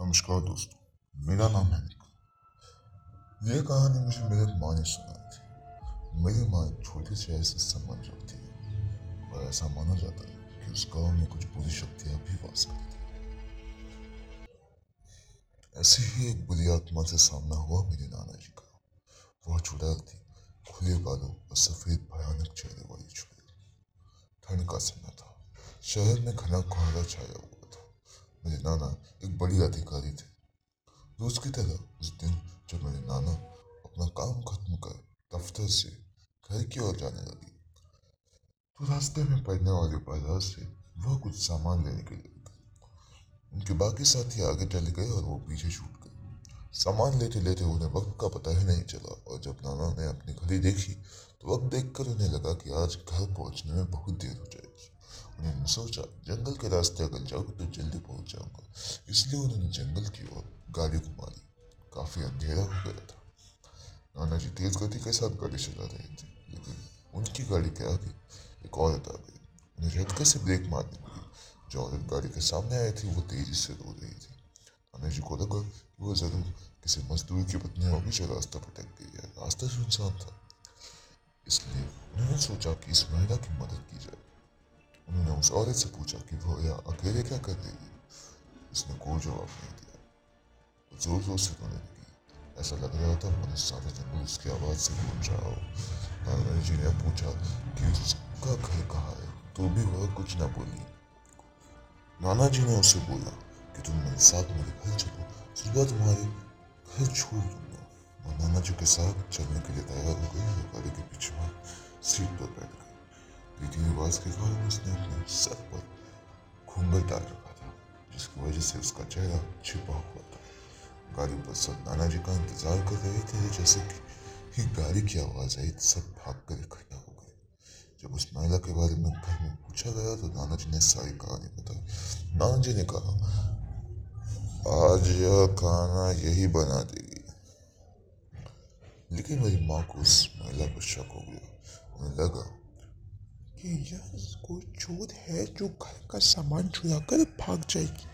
नमस्कार दोस्तों मेरा नाम है निक ये कहानी मुझे मेरे माँ ने सुनाई थी मेरी माँ एक छोटे शहर से संबंध रखती है और ऐसा माना जाता है कि उस गाँव में कुछ बुरी शक्तियाँ भी वास करती ऐसी ही एक बुरी आत्मा से सामना हुआ मेरे नाना जी का वह चुड़ैल थी खुले बालों और सफ़ेद भयानक चेहरे वाली चुड़ैल ठंड का समय था शहर में घना कोहरा छाया हुआ मेरे नाना एक बड़ी अधिकारी थे। रोज की तरह उस दिन जब मेरे नाना अपना काम खत्म कर दफ्तर से घर की ओर जाने लगी तो रास्ते में पड़ने वाले बाज़ार से वह कुछ सामान लेने के लिए उनके बाकी साथी आगे चले गए और वो पीछे छूट गए। सामान लेते लेते उन्हें वक्त का पता ही नहीं चला और जब नाना ने अपनी घड़ी देखी तो वक्त देखकर उन्हें लगा कि आज घर पहुँचने में बहुत देर हो जाएगी। सोचा जंगल के रास्ते अगर जाऊँ तो जल्दी पहुँच जाऊँगा। इसलिए उन्होंने जंगल की ओर गाड़ी घुमा ली काफ़ी अंधेरा हो गया था। नाना जी तेज गति के साथ गाड़ी चला रहे थे, लेकिन उनकी गाड़ी के आगे एक औरत आ गई। उन्हें झटके से ब्रेक मारनी पड़ी जो औरत गाड़ी के सामने आई थी, वो तेज़ी से रो रही थी। नाना जी को लगा कि वो ज़रूर किसी मजदूर की पत्नी होगी जो रास्ता भटक गई है। रास्ता सुनसान था। इसलिए उन्होंने सोचा कि इस महिला की मदद की जाए। उन्होंने उस औरत से पूछा कि वो यहाँ अकेले क्या कर रही है? उसने कोई जवाब नहीं दिया। ज़ोर ज़ोर से रोने लगी। ऐसा लग रहा था मैंने सारा जंगल उसकी आवाज़ से गूंज रहा हो। नाना जी ने पूछा कि उसका घर कहाँ है? तो भी वह कुछ ना बोली। नाना जी ने उसे बोला कि तुम मेरे साथ मेरे घर चलो। सुबह तुम्हारे घर छोड़ दूँगा। और नाना जी के साथ चलने के लिए तैयार हो गई और गाड़ी के पीछे सीट पर बैठ गई। रीति रिवाज के कारण उसने अपने सर पर घूंघट डाल रखा था, जिसकी वजह से उसका चेहरा छिपा हुआ था। गाड़ी पर सब नाना जी का इंतज़ार कर रहे थे, जैसे कि ही गाड़ी की आवाज़ आई, सब भाग कर इकट्ठा हो गए। जब उस महिला के बारे में घर में पूछा गया तो नाना जी ने सारी कहानी बताई। नाना जी ने कहा, आज यह खाना यही बना देगी। लेकिन मेरी माँ को उस महिला पर शक हो गया। उन्हें लगा कि यह कोई है जो घर का सामान छुड़ा कर भाग जाएगी।